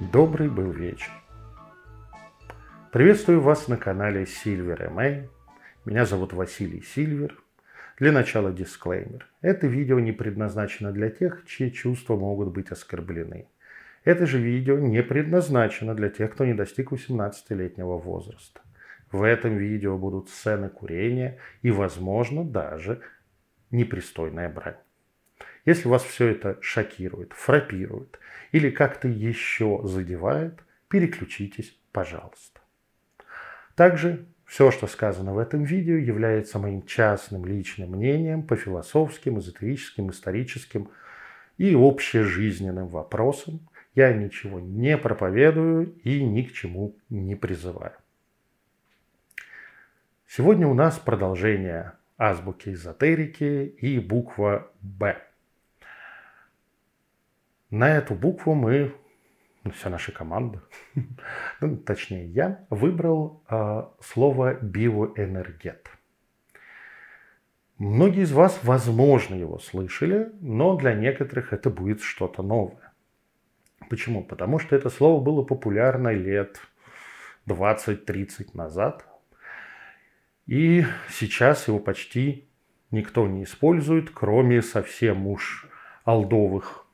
Добрый был вечер. Приветствую вас на канале Silver MA. Меня зовут Василий Сильвер. Для начала дисклеймер. Это видео не предназначено для тех, чьи чувства могут быть оскорблены. Это же видео не предназначено для тех, кто не достиг 18-летнего возраста. В этом видео будут сцены курения и, возможно, даже непристойная брань. Если вас все это шокирует, фрапирует или как-то еще задевает, переключитесь, пожалуйста. Также все, что сказано в этом видео, является моим частным личным мнением по философским, эзотерическим, историческим и общежизненным вопросам. Я ничего не проповедую и ни к чему не призываю. Сегодня у нас продолжение азбуки эзотерики и буква «Б». На эту букву мы, ну, вся наша команда, ну, точнее я, выбрал э, слово биоэнергет. Многие из вас, возможно, его слышали, но для некоторых это будет что-то новое. Почему? Потому что это слово было популярно лет 20-30 назад. И сейчас его почти никто не использует, кроме совсем уж алдовых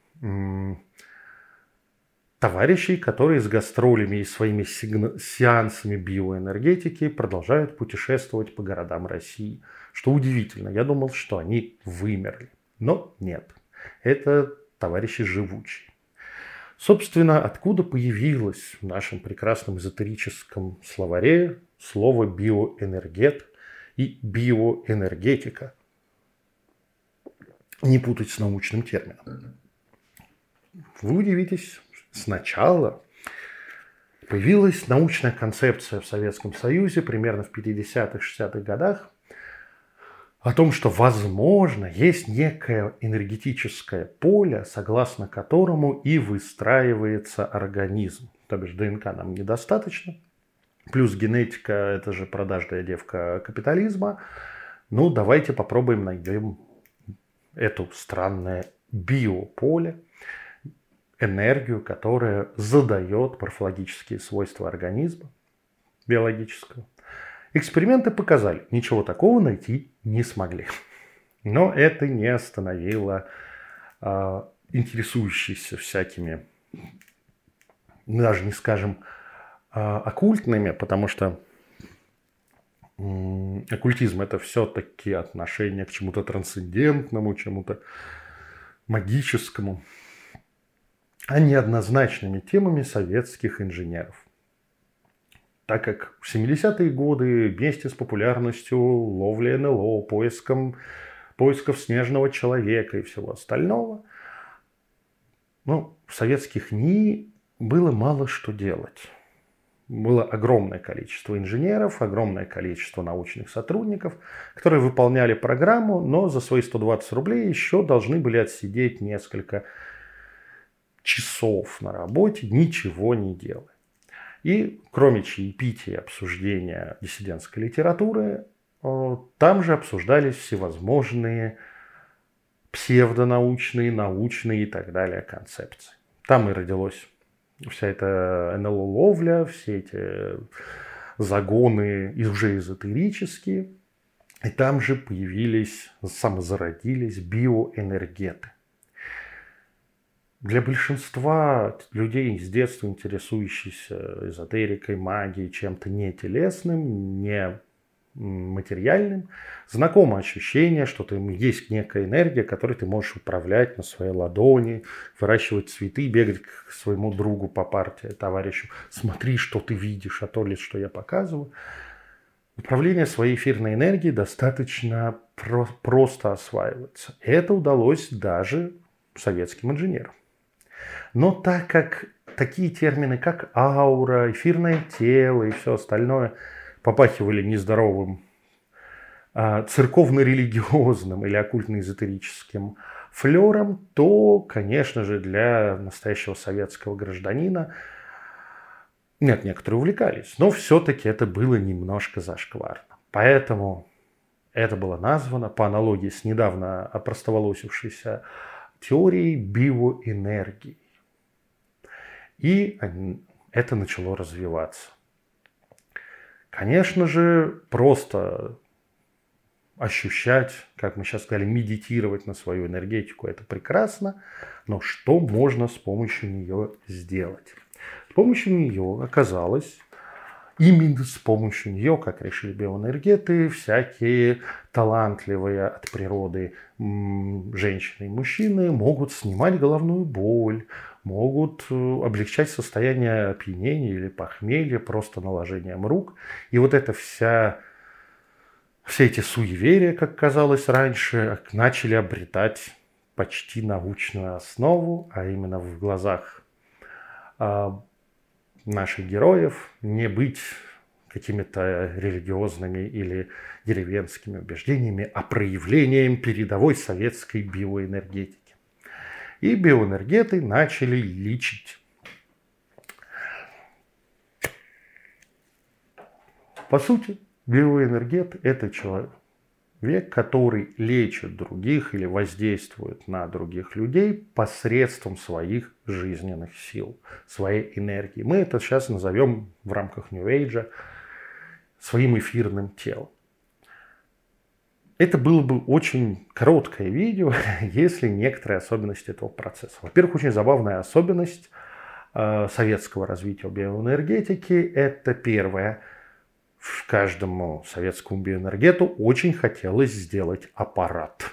товарищей, которые с гастролями и своими сеансами биоэнергетики продолжают путешествовать по городам России. Что удивительно, я думал, что они вымерли. Но нет, это товарищи живучие. Собственно, откуда появилось в нашем прекрасном эзотерическом словаре слово биоэнергет и биоэнергетика? Не путать с научным термином. Вы удивитесь, сначала появилась научная концепция в Советском Союзе примерно в 50-х, 60-х годах о том, что, возможно, есть некое энергетическое поле, согласно которому и выстраивается организм. То бишь ДНК нам недостаточно. Плюс генетика – это же продажная девка капитализма. Ну, давайте попробуем найдем это странное биополе – энергию, которая задает морфологические свойства организма биологического. Эксперименты показали, ничего такого найти не смогли. Но это не остановило э, интересующихся всякими, даже не скажем, э, оккультными, потому что оккультизм это все-таки отношение к чему-то трансцендентному, чему-то магическому а неоднозначными темами советских инженеров. Так как в 70-е годы вместе с популярностью ловли НЛО, поиском, поисков снежного человека и всего остального, ну, в советских НИИ было мало что делать. Было огромное количество инженеров, огромное количество научных сотрудников, которые выполняли программу, но за свои 120 рублей еще должны были отсидеть несколько часов на работе, ничего не делая. И кроме чаепития и обсуждения диссидентской литературы, э, там же обсуждались всевозможные псевдонаучные, научные и так далее концепции. Там и родилась вся эта НЛО-ловля, все эти загоны уже эзотерические. И там же появились, самозародились биоэнергеты. Для большинства людей с детства интересующихся эзотерикой, магией, чем-то не телесным, не материальным, знакомо ощущение, что ты, есть некая энергия, которой ты можешь управлять на своей ладони, выращивать цветы, бегать к своему другу по партии, товарищу, смотри, что ты видишь, а то ли, что я показываю. Управление своей эфирной энергией достаточно про- просто осваивается. Это удалось даже советским инженерам. Но так как такие термины, как аура, эфирное тело и все остальное попахивали нездоровым а, церковно-религиозным или оккультно-эзотерическим флером, то, конечно же, для настоящего советского гражданина нет, некоторые увлекались, но все-таки это было немножко зашкварно. Поэтому это было названо по аналогии с недавно опростоволосившейся теорией биоэнергии. И это начало развиваться. Конечно же, просто ощущать, как мы сейчас сказали, медитировать на свою энергетику, это прекрасно, но что можно с помощью нее сделать? С помощью нее оказалось, именно с помощью нее, как решили биоэнергеты, всякие талантливые от природы женщины и мужчины могут снимать головную боль, могут э, облегчать состояние опьянения или похмелья просто наложением рук. И вот эта вся все эти суеверия, как казалось раньше, начали обретать почти научную основу, а именно в глазах а, наших героев не быть какими-то религиозными или деревенскими убеждениями, а проявлением передовой советской биоэнергетики. И биоэнергеты начали лечить. По сути, биоэнергет – это человек, который лечит других или воздействует на других людей посредством своих жизненных сил, своей энергии. Мы это сейчас назовем в рамках New Age своим эфирным телом. Это было бы очень короткое видео, если некоторые особенности этого процесса. Во-первых, очень забавная особенность э, советского развития биоэнергетики – это первое – каждому советскому биоэнергету очень хотелось сделать аппарат.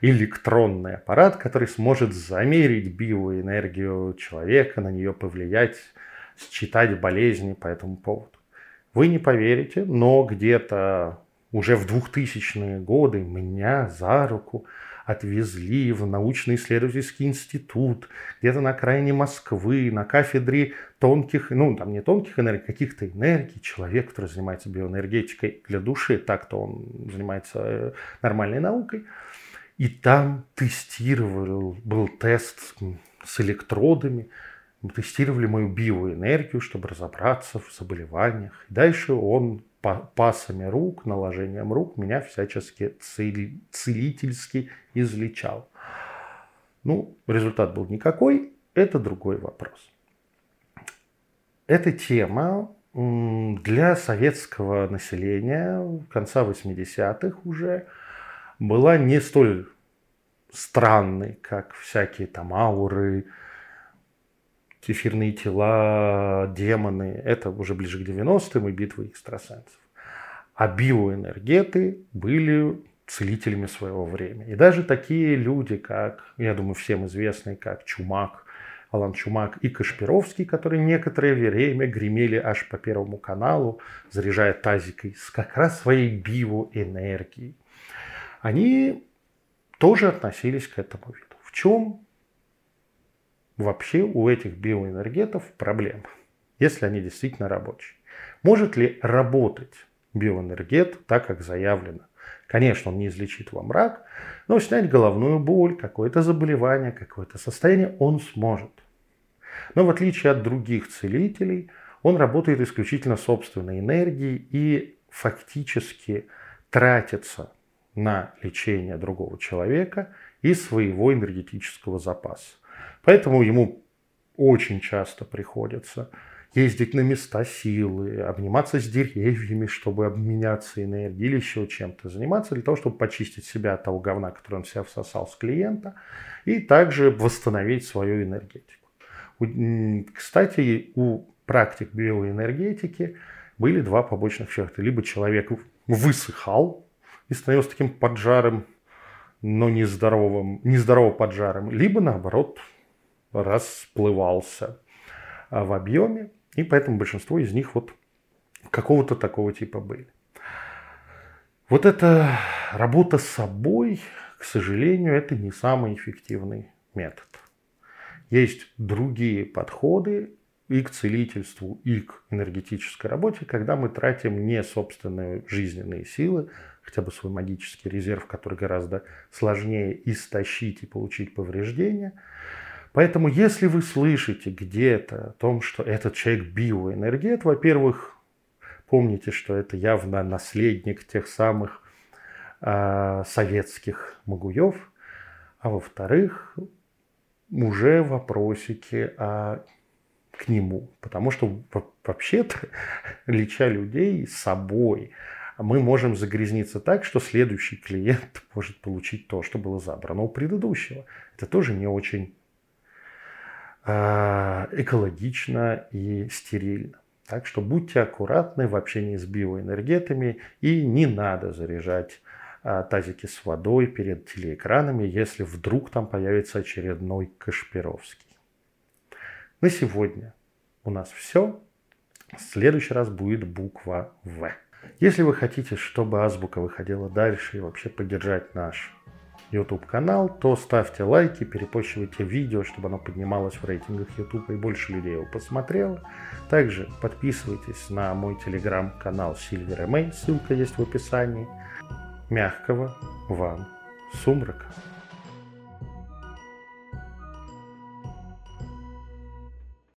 Электронный аппарат, который сможет замерить биоэнергию человека, на нее повлиять, считать болезни по этому поводу. Вы не поверите, но где-то уже в 2000-е годы меня за руку отвезли в научно-исследовательский институт, где-то на окраине Москвы, на кафедре тонких, ну, там не тонких энергий, каких-то энергий. Человек, который занимается биоэнергетикой для души, так-то он занимается э, нормальной наукой. И там тестировал, был тест с электродами, тестировали мою биоэнергию, чтобы разобраться в заболеваниях. И дальше он пасами рук, наложением рук меня всячески целительски излечал. Ну, результат был никакой, это другой вопрос. Эта тема для советского населения конца 80-х уже была не столь странной, как всякие там ауры, эфирные тела, демоны. Это уже ближе к 90-м и битвы экстрасенсов. А биоэнергеты были целителями своего времени. И даже такие люди, как, я думаю, всем известные, как Чумак, Алан Чумак и Кашпировский, которые некоторое время гремели аж по Первому каналу, заряжая тазикой с как раз своей биоэнергией. Они тоже относились к этому виду. В чем вообще у этих биоэнергетов проблема, если они действительно рабочие? Может ли работать биоэнергет так, как заявлено? Конечно, он не излечит вам рак, но снять головную боль, какое-то заболевание, какое-то состояние он сможет. Но в отличие от других целителей, он работает исключительно собственной энергией и фактически тратится на лечение другого человека из своего энергетического запаса. Поэтому ему очень часто приходится ездить на места силы, обниматься с деревьями, чтобы обменяться энергией или еще чем-то заниматься для того, чтобы почистить себя от того говна, который он себя всосал с клиента, и также восстановить свою энергетику. Кстати, у практик биоэнергетики были два побочных эффекта. Либо человек высыхал и становился таким поджарым, но нездоровым, нездорово поджарым, либо наоборот расплывался а, в объеме, и поэтому большинство из них вот какого-то такого типа были. Вот эта работа с собой, к сожалению, это не самый эффективный метод. Есть другие подходы и к целительству, и к энергетической работе, когда мы тратим не собственные жизненные силы, хотя бы свой магический резерв, который гораздо сложнее истощить и получить повреждения. Поэтому, если вы слышите где-то о том, что этот человек биоэнергет, во-первых, помните, что это явно наследник тех самых э, советских магуев, а во-вторых, уже вопросики о к нему. Потому что вообще-то, леча людей собой, мы можем загрязниться так, что следующий клиент может получить то, что было забрано у предыдущего. Это тоже не очень а, экологично и стерильно. Так что будьте аккуратны в общении с биоэнергетами и не надо заряжать а, тазики с водой перед телеэкранами, если вдруг там появится очередной Кашпировский. На сегодня у нас все. В следующий раз будет буква В. Если вы хотите, чтобы азбука выходила дальше и вообще поддержать наш YouTube канал, то ставьте лайки, перепощивайте видео, чтобы оно поднималось в рейтингах YouTube и больше людей его посмотрело. Также подписывайтесь на мой телеграм-канал Silver MA, ссылка есть в описании. Мягкого вам сумрака.